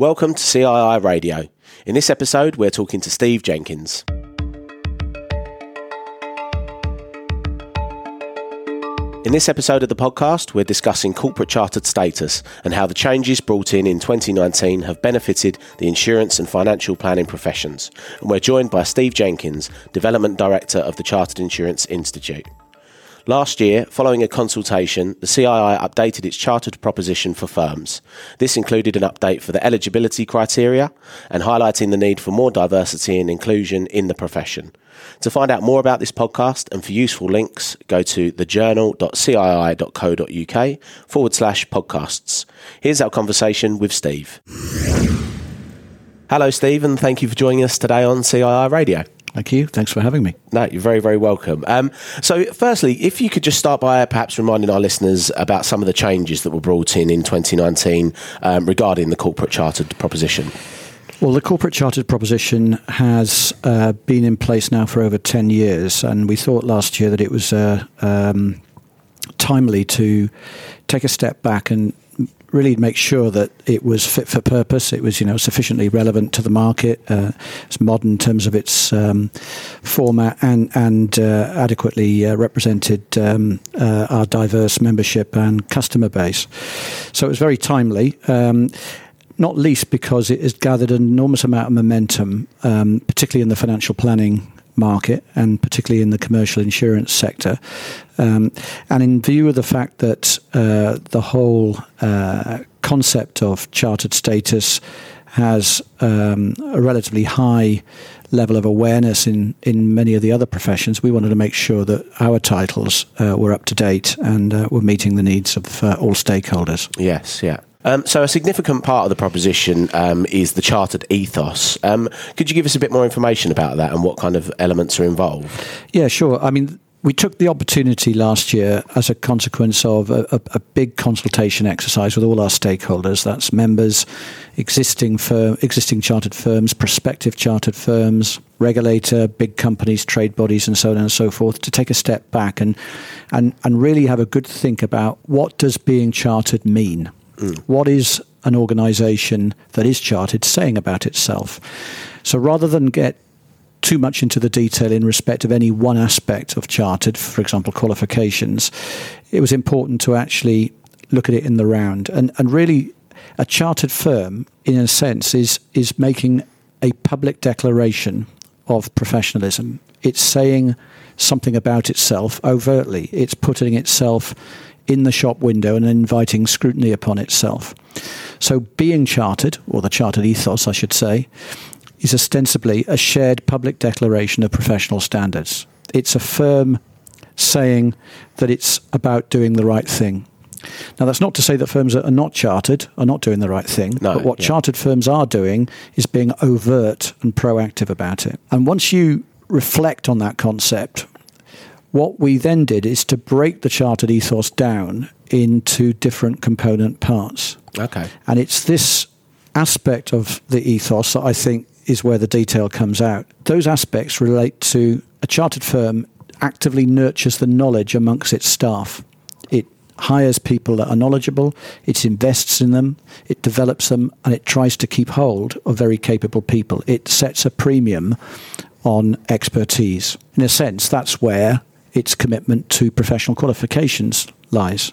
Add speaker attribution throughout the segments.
Speaker 1: Welcome to CII Radio. In this episode, we're talking to Steve Jenkins. In this episode of the podcast, we're discussing corporate chartered status and how the changes brought in in 2019 have benefited the insurance and financial planning professions. And we're joined by Steve Jenkins, Development Director of the Chartered Insurance Institute. Last year, following a consultation, the CII updated its chartered proposition for firms. This included an update for the eligibility criteria and highlighting the need for more diversity and inclusion in the profession. To find out more about this podcast and for useful links, go to thejournal.cii.co.uk forward slash podcasts. Here's our conversation with Steve. Hello, Steve, and thank you for joining us today on CII Radio.
Speaker 2: Thank you. Thanks for having me.
Speaker 1: No, you're very, very welcome. Um, so, firstly, if you could just start by perhaps reminding our listeners about some of the changes that were brought in in 2019 um, regarding the corporate chartered proposition.
Speaker 2: Well, the corporate chartered proposition has uh, been in place now for over 10 years, and we thought last year that it was uh, um, timely to take a step back and really make sure that it was fit for purpose. It was, you know, sufficiently relevant to the market. Uh, it's modern in terms of its um, format and and uh, adequately uh, represented um, uh, our diverse membership and customer base. So it was very timely. Um, not least because it has gathered an enormous amount of momentum, um, particularly in the financial planning market and particularly in the commercial insurance sector. Um, and in view of the fact that uh, the whole uh, concept of chartered status has um, a relatively high level of awareness in, in many of the other professions, we wanted to make sure that our titles uh, were up to date and uh, were meeting the needs of uh, all stakeholders.
Speaker 1: Yes, yeah. Um, so, a significant part of the proposition um, is the chartered ethos. Um, could you give us a bit more information about that and what kind of elements are involved?
Speaker 2: Yeah, sure. I mean, we took the opportunity last year as a consequence of a, a, a, big consultation exercise with all our stakeholders. That's members, existing firm, existing chartered firms, prospective chartered firms, regulator, big companies, trade bodies, and so on and so forth. To take a step back and and and really have a good think about what does being chartered mean. Mm. What is an organisation that is chartered saying about itself? So rather than get too much into the detail in respect of any one aspect of chartered, for example, qualifications, it was important to actually look at it in the round. And, and really, a chartered firm, in a sense, is, is making a public declaration of professionalism. It's saying something about itself overtly, it's putting itself in the shop window and inviting scrutiny upon itself. So, being chartered, or the chartered ethos, I should say, is ostensibly a shared public declaration of professional standards. It's a firm saying that it's about doing the right thing. Now, that's not to say that firms that are not chartered are not doing the right thing, no, but what yeah. chartered firms are doing is being overt and proactive about it. And once you reflect on that concept, what we then did is to break the chartered ethos down into different component parts.
Speaker 1: Okay.
Speaker 2: And it's this aspect of the ethos that I think is where the detail comes out. Those aspects relate to a chartered firm actively nurtures the knowledge amongst its staff. It hires people that are knowledgeable, it invests in them, it develops them, and it tries to keep hold of very capable people. It sets a premium on expertise. In a sense, that's where its commitment to professional qualifications lies.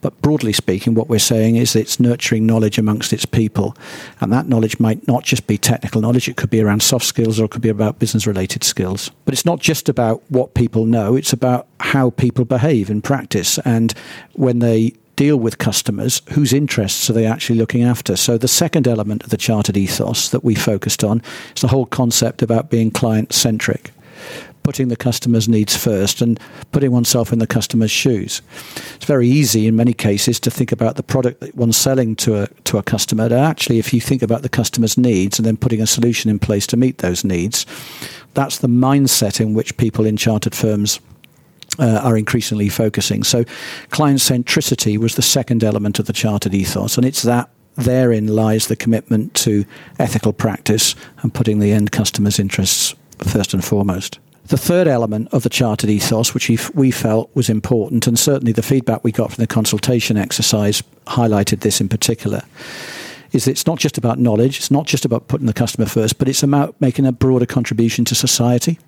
Speaker 2: But broadly speaking, what we're saying is it's nurturing knowledge amongst its people. And that knowledge might not just be technical knowledge, it could be around soft skills or it could be about business related skills. But it's not just about what people know, it's about how people behave in practice. And when they deal with customers, whose interests are they actually looking after? So, the second element of the chartered ethos that we focused on is the whole concept about being client centric putting the customer's needs first and putting oneself in the customer's shoes. It's very easy in many cases to think about the product that one's selling to a to a customer. But actually, if you think about the customer's needs and then putting a solution in place to meet those needs, that's the mindset in which people in chartered firms uh, are increasingly focusing. So, client centricity was the second element of the chartered ethos, and it's that therein lies the commitment to ethical practice and putting the end customer's interests first and foremost. The third element of the chartered ethos, which we felt was important, and certainly the feedback we got from the consultation exercise highlighted this in particular, is that it's not just about knowledge, it's not just about putting the customer first, but it's about making a broader contribution to society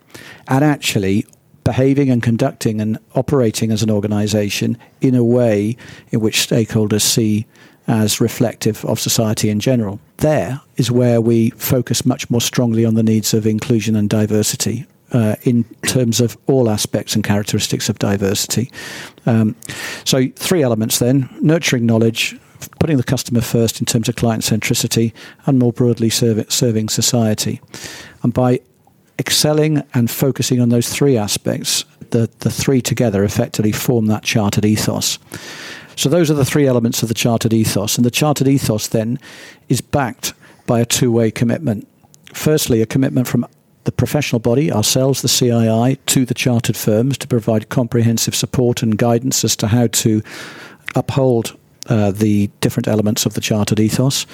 Speaker 2: and actually behaving and conducting and operating as an organization in a way in which stakeholders see as reflective of society in general. There is where we focus much more strongly on the needs of inclusion and diversity. Uh, in terms of all aspects and characteristics of diversity. Um, so, three elements then nurturing knowledge, putting the customer first in terms of client centricity, and more broadly serving society. And by excelling and focusing on those three aspects, the, the three together effectively form that chartered ethos. So those are the three elements of the chartered ethos. And the chartered ethos then is backed by a two way commitment. Firstly, a commitment from the professional body, ourselves, the CII, to the chartered firms to provide comprehensive support and guidance as to how to uphold uh, the different elements of the chartered ethos.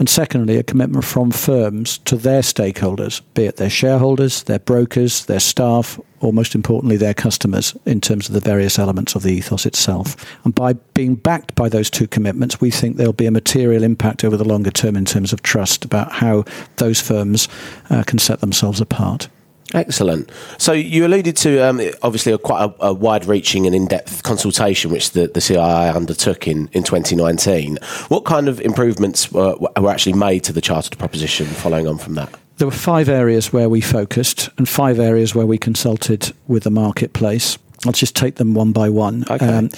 Speaker 2: And secondly, a commitment from firms to their stakeholders, be it their shareholders, their brokers, their staff, or most importantly, their customers in terms of the various elements of the ethos itself. And by being backed by those two commitments, we think there'll be a material impact over the longer term in terms of trust about how those firms uh, can set themselves apart.
Speaker 1: Excellent. So you alluded to um, obviously a quite a, a wide-reaching and in-depth consultation which the, the CII undertook in, in 2019. What kind of improvements were, were actually made to the chartered proposition following on from that?
Speaker 2: There were five areas where we focused and five areas where we consulted with the marketplace. I'll just take them one by one.
Speaker 1: Okay. Um,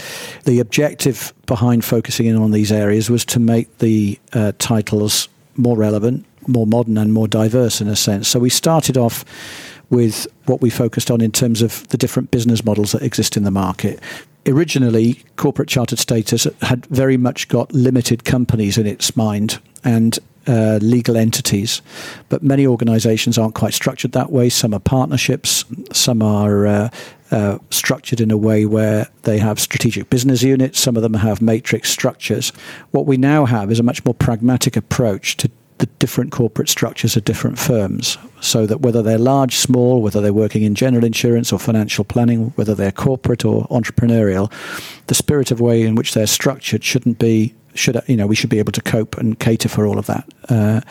Speaker 2: the objective behind focusing in on these areas was to make the uh, titles more relevant, more modern, and more diverse in a sense. So we started off with what we focused on in terms of the different business models that exist in the market originally corporate chartered status had very much got limited companies in its mind and uh, legal entities. But many organizations aren't quite structured that way. Some are partnerships, some are uh, uh, structured in a way where they have strategic business units, some of them have matrix structures. What we now have is a much more pragmatic approach to the different corporate structures of different firms so that whether they're large, small, whether they're working in general insurance or financial planning, whether they're corporate or entrepreneurial, the spirit of way in which they're structured shouldn't be should you know we should be able to cope and cater for all of that, uh,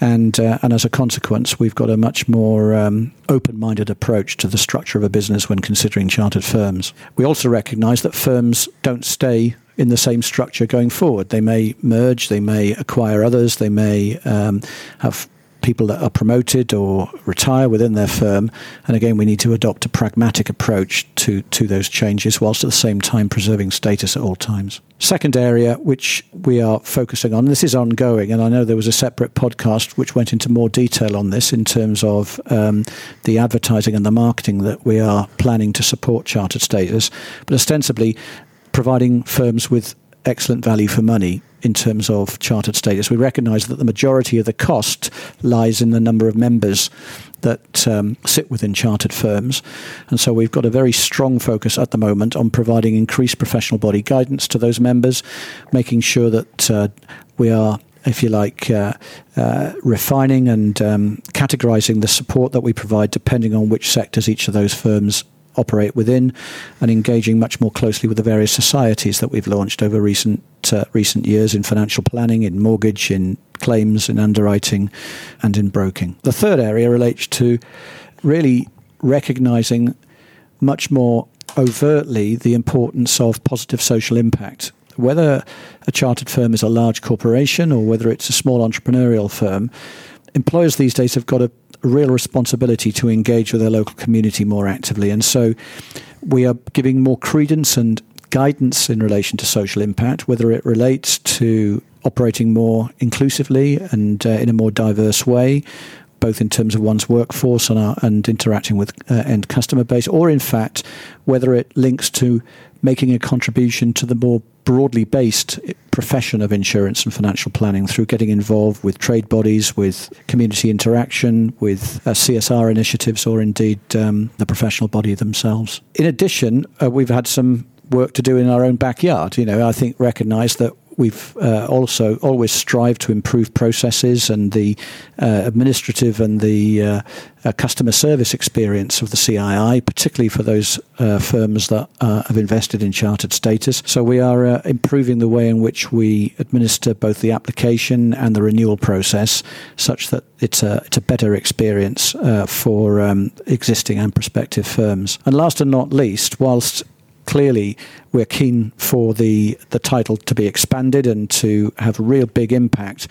Speaker 2: and uh, and as a consequence, we've got a much more um, open-minded approach to the structure of a business when considering chartered firms. We also recognise that firms don't stay in the same structure going forward. They may merge, they may acquire others, they may um, have people that are promoted or retire within their firm. And again, we need to adopt a pragmatic approach to, to those changes whilst at the same time preserving status at all times. Second area, which we are focusing on, this is ongoing, and I know there was a separate podcast which went into more detail on this in terms of um, the advertising and the marketing that we are planning to support chartered status, but ostensibly providing firms with excellent value for money in terms of chartered status. We recognise that the majority of the cost lies in the number of members that um, sit within chartered firms. And so we've got a very strong focus at the moment on providing increased professional body guidance to those members, making sure that uh, we are if you like, uh, uh, refining and um, categorizing the support that we provide depending on which sectors each of those firms operate within, and engaging much more closely with the various societies that we've launched over recent uh, recent years in financial planning, in mortgage, in claims, in underwriting, and in broking. The third area relates to really recognizing much more overtly the importance of positive social impact. Whether a chartered firm is a large corporation or whether it's a small entrepreneurial firm, employers these days have got a real responsibility to engage with their local community more actively. And so we are giving more credence and guidance in relation to social impact, whether it relates to operating more inclusively and uh, in a more diverse way, both in terms of one's workforce and, uh, and interacting with uh, end customer base, or in fact, whether it links to making a contribution to the more broadly based profession of insurance and financial planning through getting involved with trade bodies, with community interaction, with uh, CSR initiatives, or indeed um, the professional body themselves. In addition, uh, we've had some work to do in our own backyard. You know, I think recognise that we've uh, also always strived to improve processes and the uh, administrative and the uh, uh customer service experience of the CII, particularly for those uh, firms that have invested in chartered status. So we are improving the way in which we administer both the application and the renewal process, such that it's a it's a better experience for um, existing and prospective firms. And last and not least, whilst clearly we're keen for the the title to be expanded and to have a real big impact.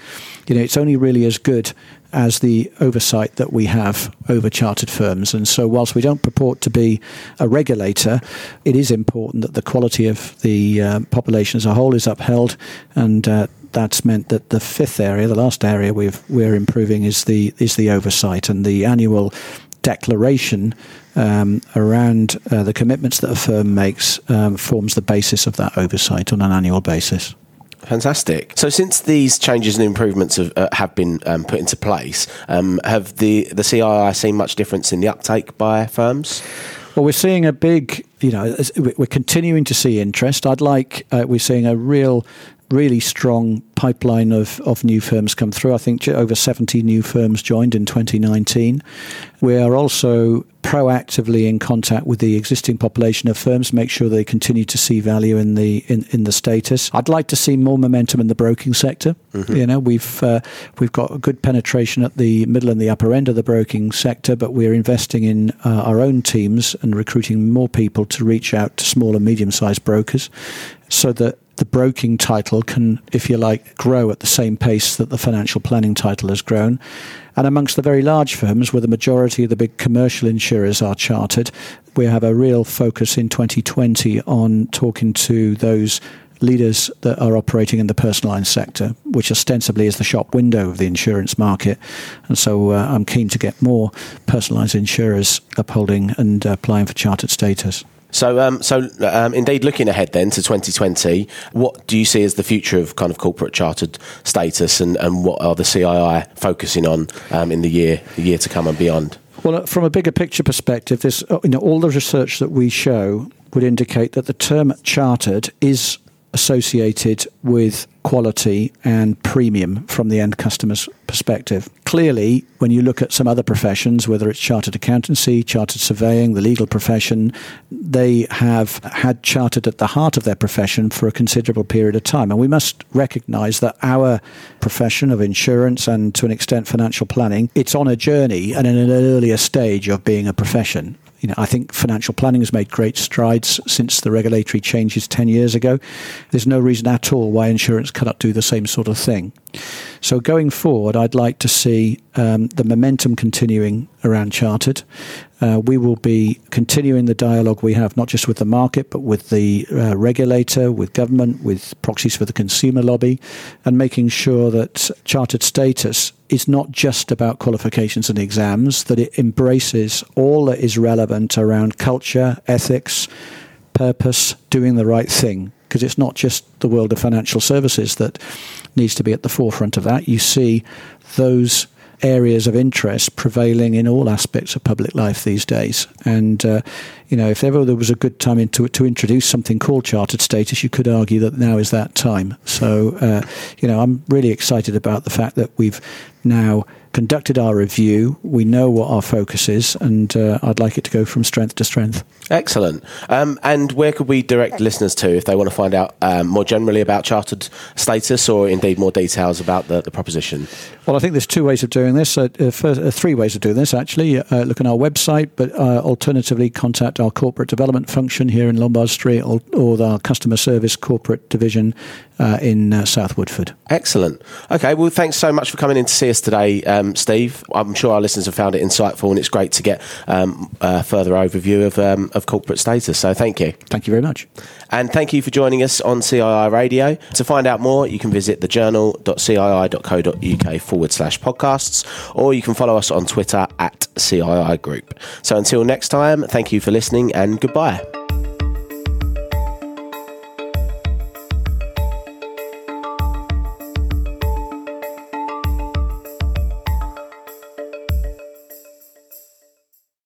Speaker 2: You know, it's only really as good as the oversight that we have over chartered firms. And so, whilst we don't purport to be a regulator, it is important that the quality of the uh, population as a whole is upheld. And uh, that's meant that the fifth area, the last area we are improving, is the is the oversight and the annual declaration um, around uh, the commitments that a firm makes um, forms the basis of that oversight on an annual basis.
Speaker 1: Fantastic. So, since these changes and improvements have, uh, have been um, put into place, um, have the the CII seen much difference in the uptake by firms?
Speaker 2: Well, we're seeing a big, you know, we're continuing to see interest. I'd like, uh, we're seeing a real really strong pipeline of, of new firms come through. I think over 70 new firms joined in 2019. We are also proactively in contact with the existing population of firms, make sure they continue to see value in the in, in the status. I'd like to see more momentum in the broking sector. Mm-hmm. You know, we've uh, we've got a good penetration at the middle and the upper end of the broking sector, but we're investing in uh, our own teams and recruiting more people to reach out to small and medium sized brokers, so that the broking title can, if you like, grow at the same pace that the financial planning title has grown. And amongst the very large firms, where the majority of the big commercial insurers are chartered, we have a real focus in 2020 on talking to those leaders that are operating in the personal line sector, which ostensibly is the shop window of the insurance market. And so uh, I'm keen to get more personalised insurers upholding and uh, applying for chartered status.
Speaker 1: So, um, so um, indeed, looking ahead then to 2020, what do you see as the future of kind of corporate chartered status, and, and what are the CII focusing on um, in the year the year to come and beyond?
Speaker 2: Well, uh, from a bigger picture perspective, this uh, you know all the research that we show would indicate that the term chartered is associated with quality and premium from the end customer's perspective. Clearly, when you look at some other professions, whether it's chartered accountancy, chartered surveying, the legal profession, they have had chartered at the heart of their profession for a considerable period of time. And we must recognize that our profession of insurance and to an extent financial planning, it's on a journey and in an earlier stage of being a profession you know, I think financial planning has made great strides since the regulatory changes 10 years ago. There's no reason at all why insurance cannot do the same sort of thing. So going forward, I'd like to see um, the momentum continuing around Chartered. Uh, we will be continuing the dialogue we have not just with the market, but with the uh, regulator, with government, with proxies for the consumer lobby, and making sure that Chartered status is not just about qualifications and exams, that it embraces all that is relevant around culture, ethics, purpose, doing the right thing because it's not just the world of financial services that needs to be at the forefront of that. You see those areas of interest prevailing in all aspects of public life these days. And, uh, you know, if ever there was a good time to, to introduce something called chartered status, you could argue that now is that time. So, uh, you know, I'm really excited about the fact that we've now conducted our review. We know what our focus is, and uh, I'd like it to go from strength to strength.
Speaker 1: Excellent. Um, and where could we direct listeners to if they want to find out um, more generally about chartered status or indeed more details about the, the proposition?
Speaker 2: Well, I think there's two ways of doing this. Uh, uh, first, uh, three ways of doing this, actually. Uh, look on our website, but uh, alternatively, contact our corporate development function here in Lombard Street or, or our customer service corporate division uh, in South Woodford.
Speaker 1: Excellent. Okay, well, thanks so much for coming in to see us today, um, Steve. I'm sure our listeners have found it insightful, and it's great to get um, a further overview of, um, of corporate status. So thank you.
Speaker 2: Thank you very much.
Speaker 1: And thank you for joining us on CII Radio. To find out more, you can visit thejournal.cii.co.uk forward slash podcasts, or you can follow us on Twitter at CII Group. So until next time, thank you for listening and goodbye.